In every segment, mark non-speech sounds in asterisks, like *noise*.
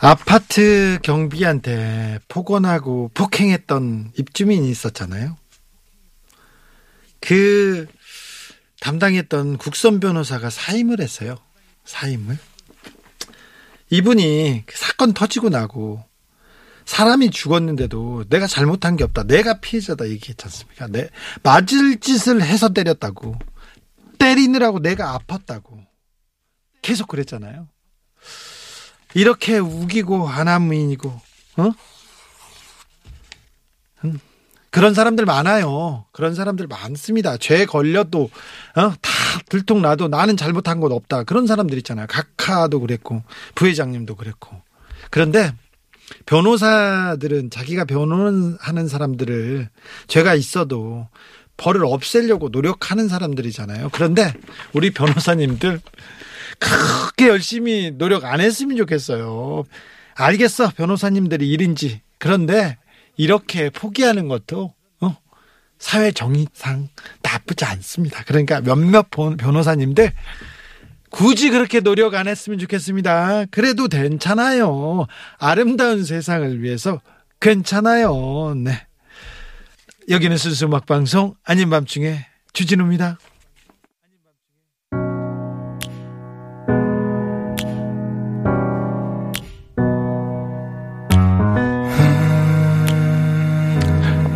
아파트 경비한테 폭언하고 폭행했던 입주민이 있었잖아요. 그 담당했던 국선 변호사가 사임을 했어요. 사임을. 이분이 그 사건 터지고 나고 사람이 죽었는데도 내가 잘못한 게 없다. 내가 피해자다 얘기했지 않습니까? 내 맞을 짓을 해서 때렸다고. 때리느라고 내가 아팠다고. 계속 그랬잖아요. 이렇게 우기고 하나무인이고 어? 음, 그런 사람들 많아요. 그런 사람들 많습니다. 죄 걸려도 어? 다 들통나도 나는 잘못한 것 없다. 그런 사람들 있잖아요. 각하도 그랬고 부회장님도 그랬고. 그런데 변호사들은 자기가 변호하는 사람들을 죄가 있어도 벌을 없애려고 노력하는 사람들이잖아요. 그런데 우리 변호사님들 크게 열심히 노력 안 했으면 좋겠어요. 알겠어. 변호사님들이 일인지. 그런데 이렇게 포기하는 것도 어, 사회 정의상 나쁘지 않습니다. 그러니까 몇몇 변호사님들 굳이 그렇게 노력 안 했으면 좋겠습니다. 그래도 괜찮아요. 아름다운 세상을 위해서 괜찮아요. 네. 여기는 순수 음악 방송 아닌 밤중에 주진우입니다.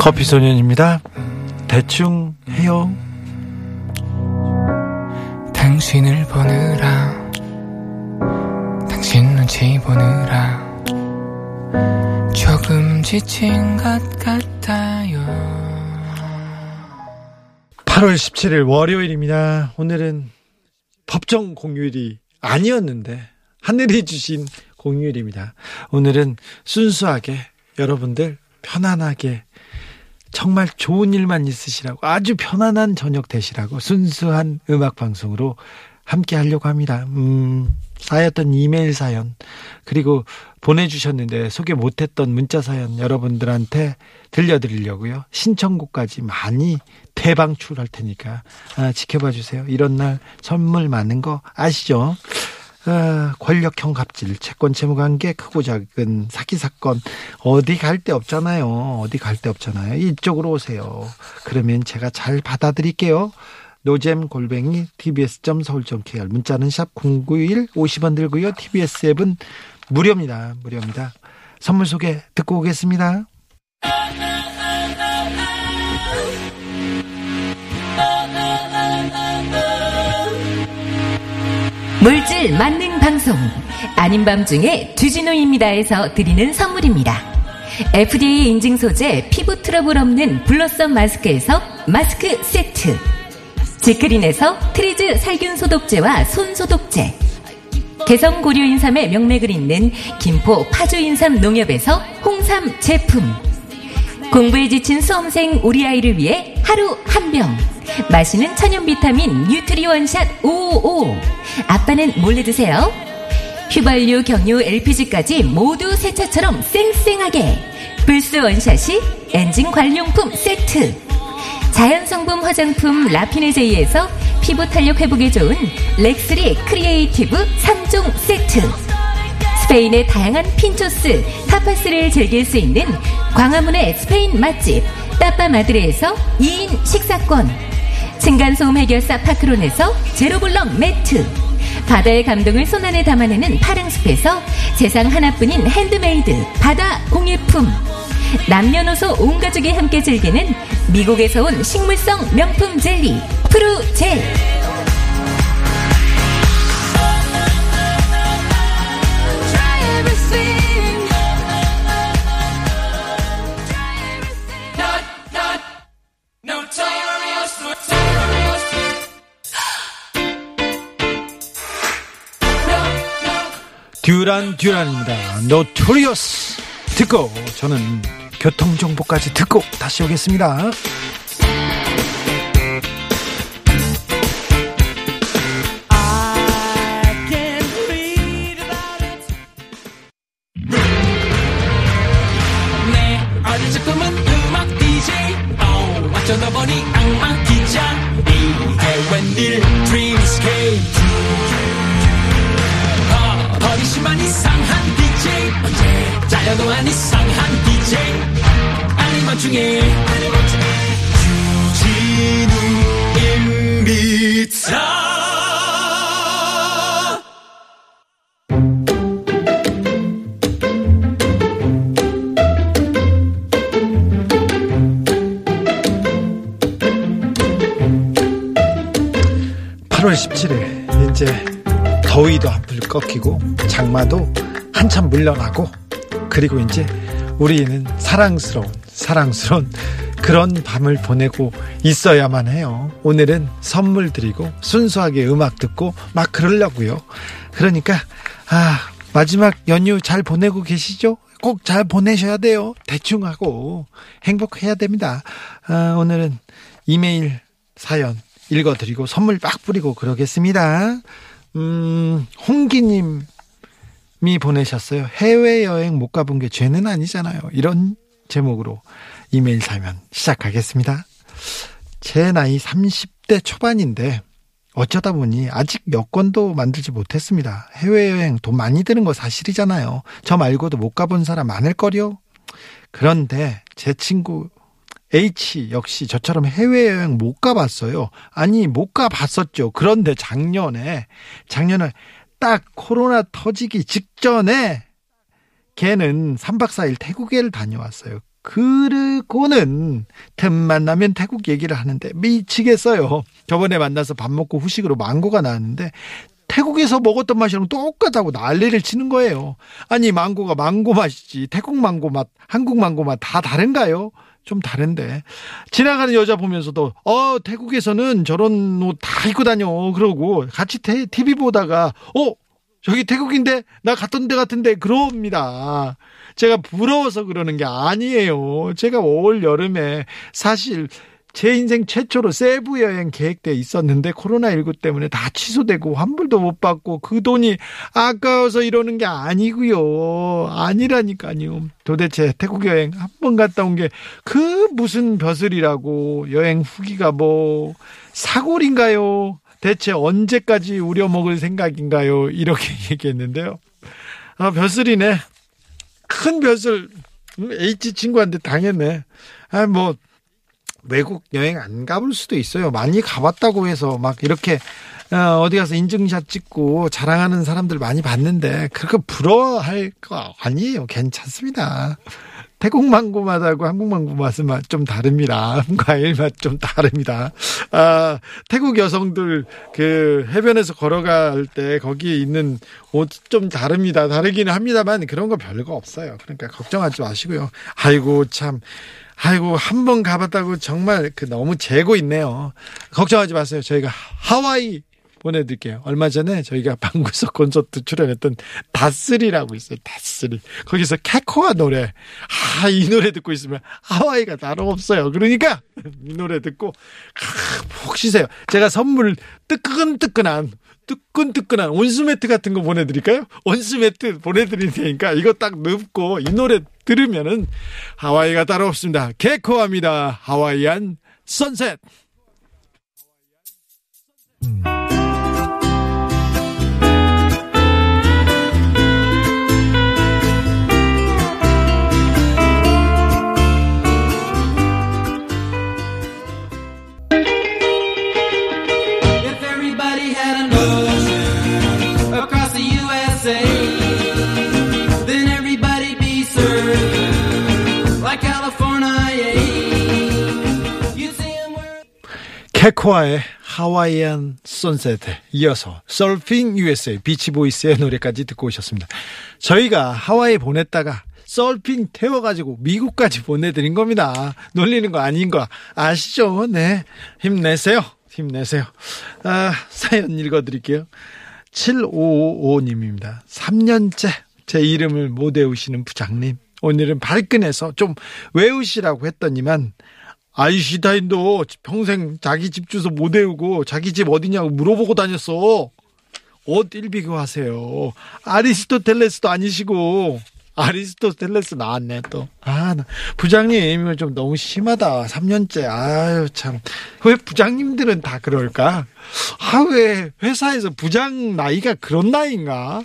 커피 소년입니다. 대충 해요. 당신을 보느라 당신 눈치 보느라 조금 지친 것 같아요. 8월 17일 월요일입니다. 오늘은 법정 공휴일이 아니었는데 하늘이 주신 공휴일입니다. 오늘은 순수하게 여러분들 편안하게 정말 좋은 일만 있으시라고 아주 편안한 저녁 되시라고 순수한 음악 방송으로 함께 하려고 합니다. 음, 쌓였던 이메일 사연 그리고 보내주셨는데 소개 못했던 문자 사연 여러분들한테 들려드리려고요. 신청곡까지 많이 대방출할 테니까 아, 지켜봐 주세요. 이런 날 선물 많은 거 아시죠? 아, 권력형 갑질, 채권 채무 관계 크고 작은 사기 사건 어디 갈 데 없잖아요. 어디 갈 데 없잖아요. 이쪽으로 오세요. 그러면 제가 잘 받아드릴게요. 노잼 골뱅이 tbs.서울.kr 문자는 샵 091 50원 들고요. tbs 앱은 무료입니다. 무료입니다. 선물 소개 듣고 오겠습니다. 물질 만능 방송. 아닌 밤중에 주진우입니다에서 드리는 선물입니다. FDA 인증 소재 피부 트러블 없는 블러썸 마스크에서 마스크 세트. 지크린에서 트리즈 살균 소독제와 손 소독제. 개성 고려 인삼의 명맥을 잇는 김포 파주 인삼 농협에서 홍삼 제품. 공부에 지친 수험생 우리 아이를 위해 하루 한 병 마시는 천연 비타민 뉴트리 원샷 555 아빠는 몰래 드세요. 휘발유, 경유, LPG까지 모두 새 차처럼 쌩쌩하게. 불스 원샷이 엔진 관리용품 세트. 자연성분 화장품 라피네제이에서 피부 탄력 회복에 좋은 렉스리 크리에이티브 3종 세트. 스페인의 다양한 pinchos, tapas를 즐길 수 있는 광화문의 스페인 맛집 따빠 마드레에서 2인 식사권 층간소음 해결사 파크론에서 제로블럭 매트 바다의 감동을 손안에 담아내는 파랑숲에서 세상 하나뿐인 핸드메이드 바다 공예품 남녀노소 온 가족이 함께 즐기는 미국에서 온 식물성 명품 젤리 프루젤 듀란 듀란입니다. 노토리어스 듣고 저는 교통정보까지 듣고 다시 오겠습니다. 8월 17일 이제 더위도 한풀 꺾이고 장마도 한참 물러나고 그리고 이제 우리는 사랑스러운 사랑스러운 그런 밤을 보내고 있어야만 해요. 오늘은 선물 드리고 순수하게 음악 듣고 막 그러려고요. 그러니까 아 마지막 연휴 잘 보내고 계시죠? 꼭 잘 보내셔야 돼요. 대충 하고 행복해야 됩니다. 아, 오늘은 이메일 사연 읽어드리고 선물 막 뿌리고 그러겠습니다. 음, 홍기님 이 보내셨어요. 해외여행 못 가본 게 죄는 아니잖아요. 이런 제목으로 이메일 사연 시작하겠습니다. 제 나이 30대 초반인데 어쩌다 보니 아직 여권도 만들지 못했습니다. 해외여행 돈 많이 드는 거 사실이잖아요. 저 말고도 못 가본 사람 많을걸요? 그런데 제 친구 H 역시 저처럼 해외여행 못 가봤어요. 아니, 못 가봤었죠. 그런데 작년에, 작년에 딱 코로나 터지기 직전에 걔는 3박 4일 태국에를 다녀왔어요. 그리고는 틈만 나면 태국 얘기를 하는데 미치겠어요. 저번에 만나서 밥 먹고 후식으로 망고가 나왔는데 태국에서 먹었던 맛이랑 똑같다고 난리를 치는 거예요. 아니 망고가 망고 맛이지 태국 망고 맛, 한국 망고 맛 다 다른가요? 좀 다른데 지나가는 여자 보면서도 어 태국에서는 저런 옷 다 입고 다녀 그러고 같이 테, TV 보다가 어 저기 태국인데 나 갔던 데 같은데 그럽니다. 제가 부러워서 그러는 게 아니에요. 제가 올 여름에 사실 제 인생 최초로 세부 여행 계획돼 있었는데 코로나19 때문에 다 취소되고 환불도 못 받고 그 돈이 아까워서 이러는 게 아니고요. 아니라니까요. 도대체 태국 여행 한 번 갔다 온 게 그 무슨 벼슬이라고 여행 후기가 뭐 사골인가요? 대체 언제까지 우려먹을 생각인가요? 이렇게 *laughs* 얘기했는데요. 아, 벼슬이네. 큰 벼슬. 음, H 친구한테 당했네. 아, 뭐, 외국 여행 안 가볼 수도 있어요. 많이 가봤다고 해서 막 이렇게 어, 어디 가서 인증샷 찍고 자랑하는 사람들 많이 봤는데 그렇게 부러워할 거 아니에요. 괜찮습니다. 태국 망고 맛하고 한국 망고 맛은 좀 다릅니다. *laughs* 과일 맛 좀 다릅니다. 아, 태국 여성들 그 해변에서 걸어갈 때 거기에 있는 옷 좀 다릅니다. 다르기는 합니다만 그런 거 별거 없어요. 그러니까 걱정하지 마시고요. 아이고 참 아이고 한 번 가봤다고 정말 그 너무 재고 있네요. 걱정하지 마세요. 저희가 하와이 보내드릴게요. 얼마 전에 저희가 방구석 *laughs* 콘서트 출연했던 다스리라고 있어요. 다스리. 거기서 캐코아 노래. 아, 이 노래 듣고 있으면 하와이가 따로 없어요. 그러니까 *laughs* 이 노래 듣고 아, 푹 쉬세요. 제가 선물 뜨끈뜨끈한 뜨끈뜨끈한 온수매트 같은 거 보내드릴까요? 온수매트 보내드릴 테니까 이거 딱 넣고 이 노래 들으면은 하와이가 따로 없습니다. 개코합니다. 하와이안 선셋. If 캐코아의 하와이안 선셋에 이어서 서핑 USA 비치보이스의 노래까지 듣고 오셨습니다. 저희가 하와이 보냈다가 서핑 태워가지고 미국까지 보내드린 겁니다. 놀리는 거 아닌 거 아시죠? 네. 힘내세요. 힘내세요. 아, 사연 읽어드릴게요. 7555님입니다. 3년째 제 이름을 못 외우시는 부장님. 오늘은 발끈해서 좀 외우시라고 했더니만 아이시다인도 평생 자기 집 주소 못 외우고 자기 집 어디냐고 물어보고 다녔어. 어딜 비교하세요. 아리스토텔레스도 아니시고 아리스토텔레스 나왔네 또. 아, 나- 부장님 좀 너무 심하다. 3년째. 아유 참. 왜 부장님들은 다 그럴까? 아 왜 회사에서 부장 나이가 그런 나이인가?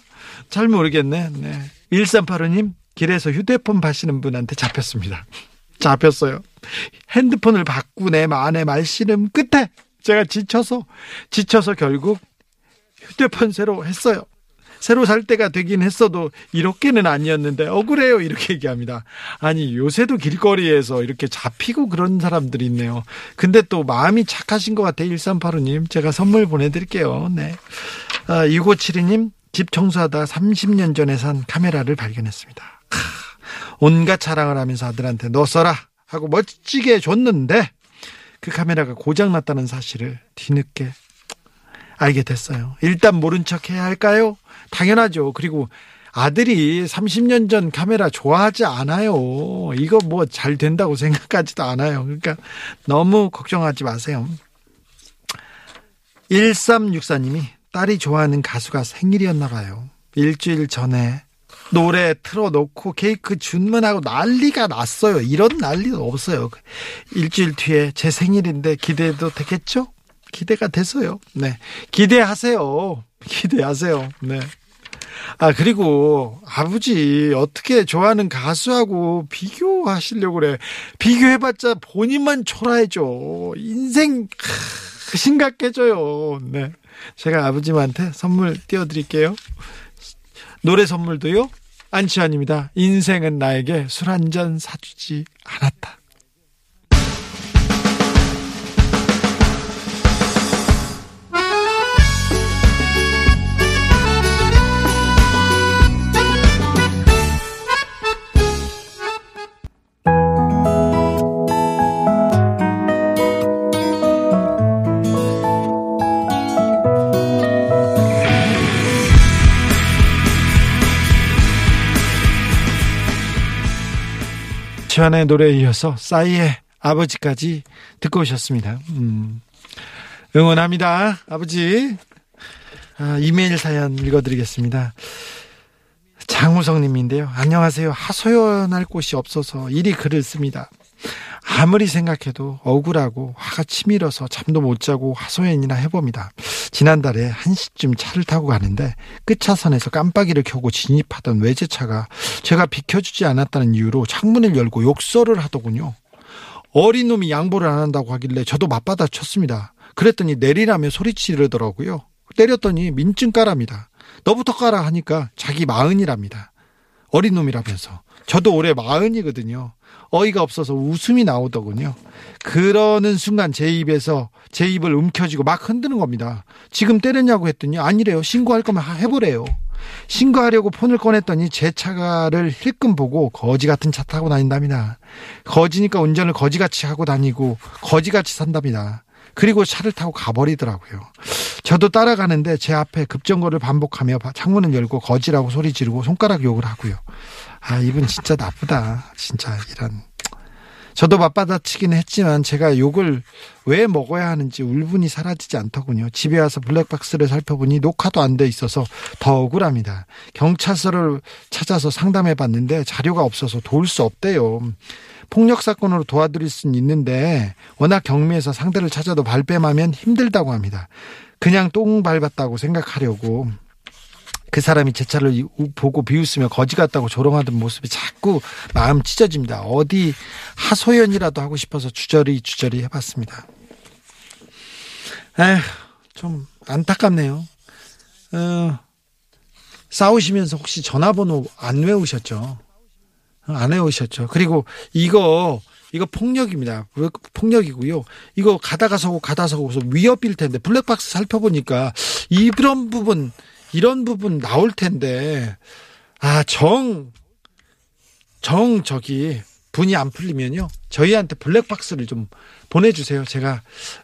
잘 모르겠네. 네. 1385님 길에서 휴대폰 파시는 분한테 잡혔습니다. 잡혔어요. 핸드폰을 바꾸네 마네 말씨름 끝에 제가 지쳐서 지쳐서 결국 휴대폰 새로 했어요. 새로 살 때가 되긴 했어도 이렇게는 아니었는데 억울해요 이렇게 얘기합니다. 아니 요새도 길거리에서 이렇게 잡히고 그런 사람들이 있네요. 근데 또 마음이 착하신 것 같아요. 1385님 제가 선물 보내드릴게요. 네. 아, 6572님 집 청소하다 30년 전에 산 카메라를 발견했습니다. 크, 온갖 자랑을 하면서 아들한테 너 써라 하고 멋지게 줬는데 그 카메라가 고장 났다는 사실을 뒤늦게 알게 됐어요. 일단 모른 척 해야 할까요? 당연하죠. 그리고 아들이 30년 전 카메라 좋아하지 않아요. 이거 뭐 잘 된다고 생각하지도 않아요. 그러니까 너무 걱정하지 마세요. 1364님이 딸이 좋아하는 가수가 생일이었나 봐요. 일주일 전에 노래 틀어놓고 케이크 주문하고 난리가 났어요. 이런 난리도 없어요. 일주일 뒤에 제 생일인데 기대도 되겠죠? 기대가 됐어요. 네. 기대하세요. 기대하세요. 네. 아, 그리고 아버지 어떻게 좋아하는 가수하고 비교하시려고 그래. 비교해봤자 본인만 초라해져. 인생 크, 심각해져요. 네. 제가 아버님한테 선물 띄워드릴게요. 노래 선물도요? 안치환입니다. 인생은 나에게 술 한 잔 사주지 않았다. 치환의 노래에 이어서 싸이의 아버지까지 듣고 오셨습니다. 음, 응원합니다. 아버지. 아, 이메일 사연 읽어드리겠습니다. 장우성 님인데요. 안녕하세요. 하소연할 곳이 없어서 일이 글을 씁니다. 아무리 생각해도 억울하고 화가 치밀어서 잠도 못 자고 하소연이나 해봅니다. 지난달에 1시쯤 차를 타고 가는데 끝차선에서 깜빡이를 켜고 진입하던 외제차가 제가 비켜주지 않았다는 이유로 창문을 열고 욕설을 하더군요. 어린 놈이 양보를 안 한다고 하길래 저도 맞받아 쳤습니다. 그랬더니 내리라며 소리 지르더라고요. 때렸더니 민증 까랍니다. 너부터 까라 하니까 자기 마흔이랍니다. 어린 놈이라면서. 저도 올해 마흔이거든요. 어이가 없어서 웃음이 나오더군요. 그러는 순간 제 입에서 제 입을 움켜쥐고 막 흔드는 겁니다. 지금 때렸냐고 했더니 아니래요. 신고할 거면 하- 해보래요. 신고하려고 폰을 꺼냈더니 제 차를 힐끔 보고 거지 같은 차 타고 다닌답니다. 거지니까 운전을 거지같이 하고 다니고 거지같이 산답니다. 그리고 차를 타고 가버리더라고요. 저도 따라가는데 제 앞에 급정거를 반복하며 창문을 열고 거지라고 소리 지르고 손가락 욕을 하고요. 아, 이분 진짜 나쁘다. 진짜 이런. 저도 맞받아치긴 했지만 제가 욕을 왜 먹어야 하는지 울분이 사라지지 않더군요. 집에 와서 블랙박스를 살펴보니 녹화도 안 돼 있어서 더 억울합니다. 경찰서를 찾아서 상담해 봤는데 자료가 없어서 도울 수 없대요. 폭력 사건으로 도와드릴 수는 있는데 워낙 경미해서 상대를 찾아도 발뺌하면 힘들다고 합니다. 그냥 똥 밟았다고 생각하려고 그 사람이 제 차를 보고 비웃으며 거지 같다고 조롱하던 모습이 자꾸 마음 찢어집니다. 어디 하소연이라도 하고 싶어서 주저리 주저리 해봤습니다. 에휴, 좀 안타깝네요. 어, 싸우시면서 혹시 전화번호 안 외우셨죠? 어, 안 외우셨죠? 그리고 이거 이거 폭력입니다. 왜 폭력이고요. 이거 가다가 서고 가다 서고서 위협일 텐데 블랙박스 살펴보니까 이런 부분 이런 부분 나올 텐데 아정정 저기 분이 안 풀리면요 저희한테 블랙박스를 좀 보내주세요. 제가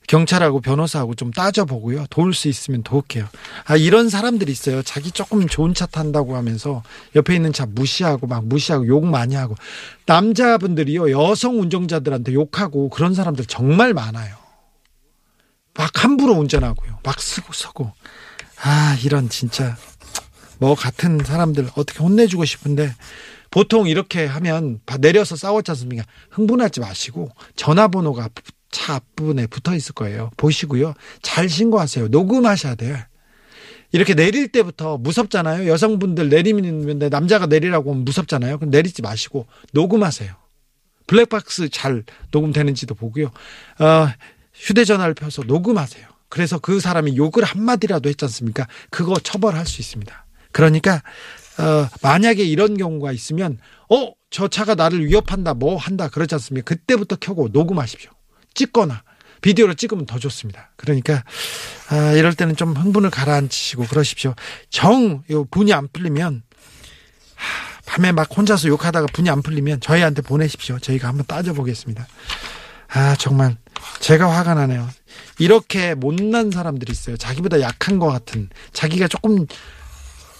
경찰하고 변호사하고 좀 따져보고요. 도울 수 있으면 도울게요. 아, 이런 사람들이 있어요. 자기 조금 좋은 차 탄다고 하면서 옆에 있는 차 무시하고 막 무시하고 욕 많이 하고. 남자분들이요. 여성 운전자들한테 욕하고 그런 사람들 정말 많아요. 막 함부로 운전하고요. 막 쓰고 서고. 아, 이런 진짜 뭐 같은 사람들 어떻게 혼내주고 싶은데 보통 이렇게 하면 바- 내려서 싸웠지 않습니까? 흥분하지 마시고 전화번호가 차 앞부분에 붙어 있을 거예요. 보시고요. 잘 신고하세요. 녹음하셔야 돼요. 이렇게 내릴 때부터 무섭잖아요. 여성분들 내리면 남자가 내리라고 하면 무섭잖아요. 그럼 내리지 마시고 녹음하세요. 블랙박스 잘 녹음되는지도 보고요. 어, 휴대전화를 펴서 녹음하세요. 그래서 그 사람이 욕을 한마디라도 했지 않습니까? 그거 처벌할 수 있습니다. 그러니까 어, 만약에 이런 경우가 있으면 어, 저 차가 나를 위협한다, 뭐 한다 그러지 않습니까? 그때부터 켜고 녹음하십시오. 찍거나 비디오로 찍으면 더 좋습니다. 그러니까 아, 이럴 때는 좀 흥분을 가라앉히시고 그러십시오. 정 요 분이 안 풀리면 하, 밤에 막 혼자서 욕하다가 분이 안 풀리면 저희한테 보내십시오. 저희가 한번 따져보겠습니다. 아 정말 제가 화가 나네요. 이렇게 못난 사람들이 있어요. 자기보다 약한 것 같은 자기가 조금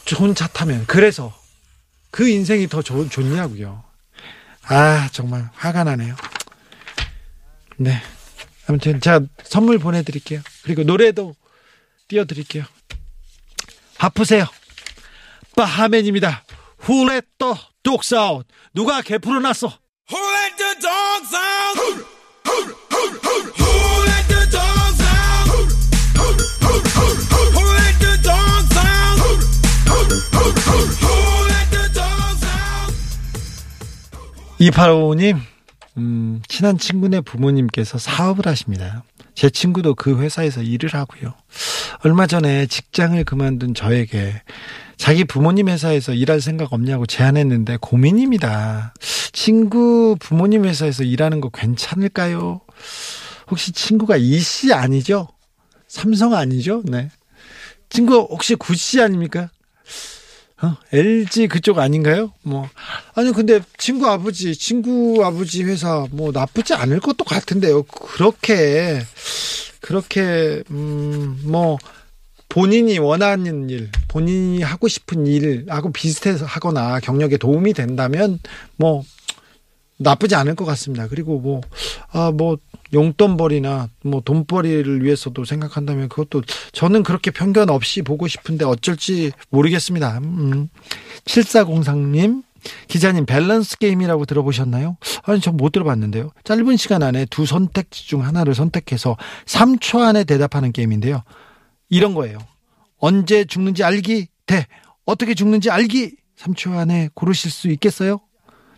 좋은 차 타면 그래서 그 인생이 더 좋, 좋냐고요. 아 정말 화가 나네요. 네. 아무튼 제가 선물 보내드릴게요. 그리고 노래도 띄워드릴게요. 바쁘세요. 바하맨입니다. 후레또 독사웃 누가 개 풀어 놨어? Who let? 2855님, 음, 친한 친구네 부모님께서 사업을 하십니다. 제 친구도 그 회사에서 일을 하고요. 얼마 전에 직장을 그만둔 저에게 자기 부모님 회사에서 일할 생각 없냐고 제안했는데 고민입니다. 친구 부모님 회사에서 일하는 거 괜찮을까요? 혹시 친구가 이씨 아니죠? 삼성 아니죠? 네. 친구 혹시 구씨 아닙니까? 어? LG 그쪽 아닌가요? 뭐 아니 근데 친구 아버지 친구 아버지 회사 뭐 나쁘지 않을 것도 같은데요. 그렇게 그렇게 음뭐 본인이 원하는 일, 본인이 하고 싶은 일하고 비슷해서 하거나 경력에 도움이 된다면 뭐 나쁘지 않을 것 같습니다. 그리고 뭐, 아, 뭐, 용돈벌이나 뭐 돈벌이를 위해서도 생각한다면 그것도 저는 그렇게 편견 없이 보고 싶은데 어쩔지 모르겠습니다. 음. 7403님, 기자님 밸런스 게임이라고 들어보셨나요? 아니, 전 못 들어봤는데요. 짧은 시간 안에 두 선택지 중 하나를 선택해서 3초 안에 대답하는 게임인데요. 이런 거예요. 언제 죽는지 알기 대 어떻게 죽는지 알기 3초 안에 고르실 수 있겠어요?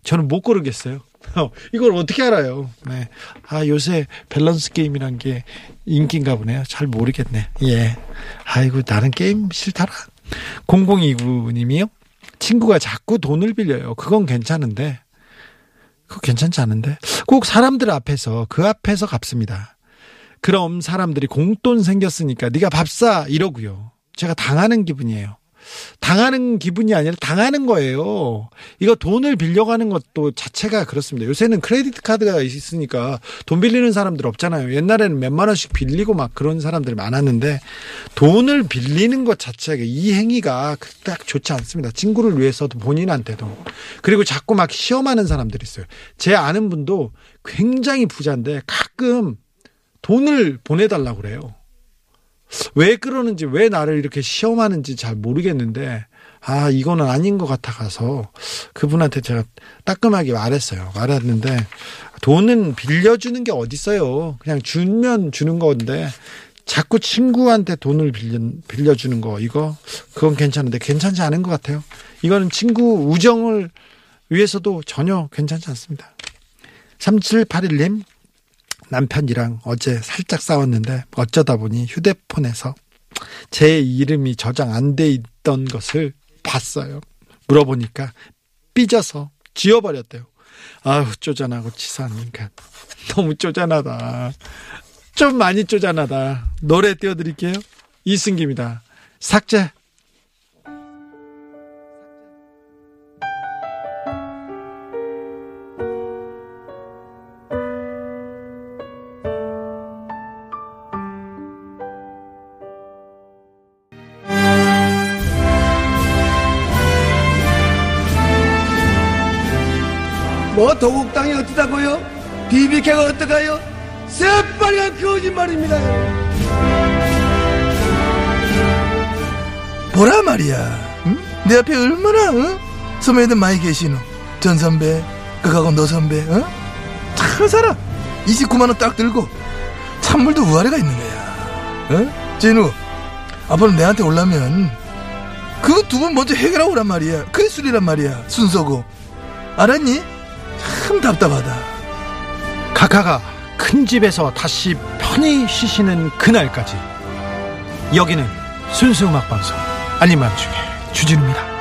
저는 못 고르겠어요. 어, *laughs* 이걸 어떻게 알아요? 네. 아, 요새 밸런스 게임이란 게 인기인가 보네요. 잘 모르겠네. 예. 아이고, 나는 게임 싫더라. 0029님이요? 친구가 자꾸 돈을 빌려요. 그건 괜찮은데. 그거 괜찮지 않은데. 꼭 사람들 앞에서, 그 앞에서 갚습니다. 그럼 사람들이 공돈 생겼으니까 네가 밥 사 이러고요. 제가 당하는 기분이에요. 당하는 기분이 아니라 당하는 거예요. 이거 돈을 빌려가는 것도 자체가 그렇습니다. 요새는 크레디트 카드가 있으니까 돈 빌리는 사람들 없잖아요. 옛날에는 몇만 원씩 빌리고 막 그런 사람들이 많았는데 돈을 빌리는 것 자체가 이 행위가 딱 좋지 않습니다. 친구를 위해서도 본인한테도. 그리고 자꾸 막 시험하는 사람들이 있어요. 제 아는 분도 굉장히 부자인데 가끔 돈을 보내달라고 그래요. 왜 그러는지, 왜 나를 이렇게 시험하는지 잘 모르겠는데, 아, 이거는 아닌 것 같아 가서 그분한테 제가 따끔하게 말했어요. 말했는데, 돈은 빌려주는 게 어딨어요. 그냥 주면 주는 건데, 자꾸 친구한테 돈을 빌려, 빌려주는 거, 이거, 그건 괜찮은데, 괜찮지 않은 것 같아요. 이거는 친구 우정을 위해서도 전혀 괜찮지 않습니다. 3781님, 남편이랑 어제 살짝 싸웠는데 어쩌다 보니 휴대폰에서 제 이름이 저장 안 돼 있던 것을 봤어요. 물어보니까 삐져서 지워버렸대요. 아우 쪼잔하고 치사한 인간. *laughs* 너무 쪼잔하다. 좀 많이 쪼잔하다. 노래 띄워드릴게요. 이승기입니다. 삭제. 뭐 도곡당이 어떠다고요? 비비케가 어떠가요? 새빨간 거짓말입니다. 보라 말이야. 응? 내 앞에 얼마나 응? 선배들 많이 계시노. 전 선배, 그하고 너 선배, 응? 참 살아. 29만 원 딱 들고 찬물도 우아래가 있는 거야. 응? 진우, 앞으로 내한테 올라면 그거 두 번 먼저 해결하고 오란 말이야. 그게 술이란 말이야. 순서고. 알았니? 참 답답하다. 카카가 큰 집에서 다시 편히 쉬시는 그날까지 여기는 순수 음악 방송 아닌 밤중에 주진우입니다.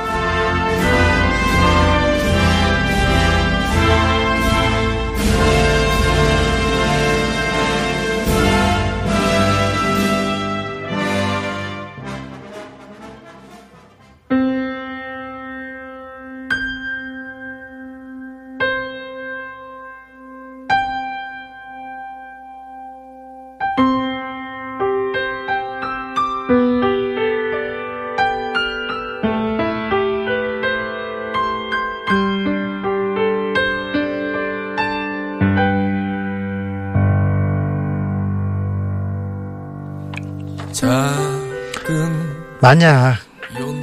만약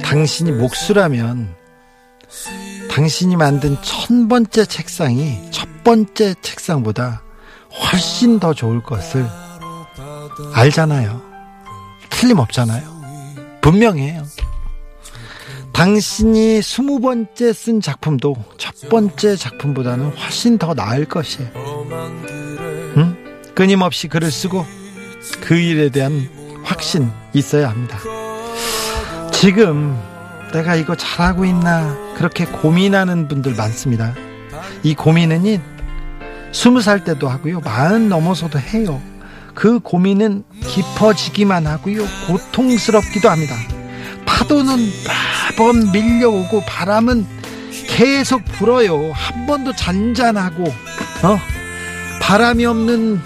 당신이 목수라면 당신이 만든 천 번째 책상이 첫 번째 책상보다 훨씬 더 좋을 것을 알잖아요. 틀림없잖아요. 분명해요. 당신이 스무 번째 쓴 작품도 첫 번째 작품보다는 훨씬 더 나을 것이에요. 응? 끊임없이 글을 쓰고 그 일에 대한 확신 있어야 합니다. 지금 내가 이거 잘하고 있나 그렇게 고민하는 분들 많습니다. 이 고민은 스무 살 때도 하고요. 마흔 넘어서도 해요. 그 고민은 깊어지기만 하고요. 고통스럽기도 합니다. 파도는 매번 밀려오고 바람은 계속 불어요. 한 번도 잔잔하고 어? 바람이 없는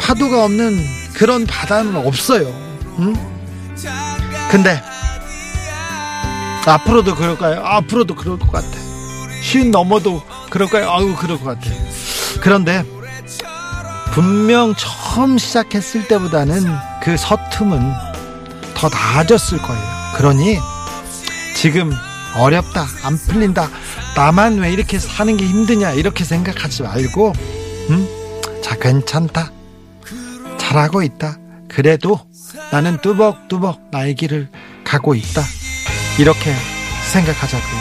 파도가 없는 그런 바다는 없어요. 응? 근데 앞으로도 그럴까요? 앞으로도 그럴 것 같아. 쉰 넘어도 그럴까요? 아우 그럴 것 같아. 그런데 분명 처음 시작했을 때보다는 그 서툼은 더 나아졌을 거예요. 그러니 지금 어렵다, 안 풀린다, 나만 왜 이렇게 사는 게 힘드냐 이렇게 생각하지 말고, 음, 자 괜찮다, 잘하고 있다. 그래도 나는 뚜벅뚜벅 나의 길을 가고 있다. 이렇게 생각하자고요.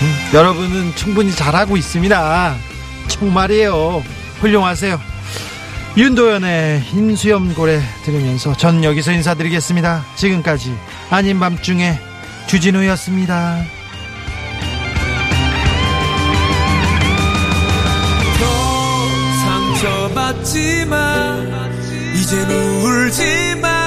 음, 여러분은 충분히 잘하고 있습니다. 정말이에요. 훌륭하세요. 윤도현의 흰수염 고래 들으면서 전 여기서 인사드리겠습니다. 지금까지 아닌 밤중에 주진우였습니다. 상처받지 마 이젠 울지 마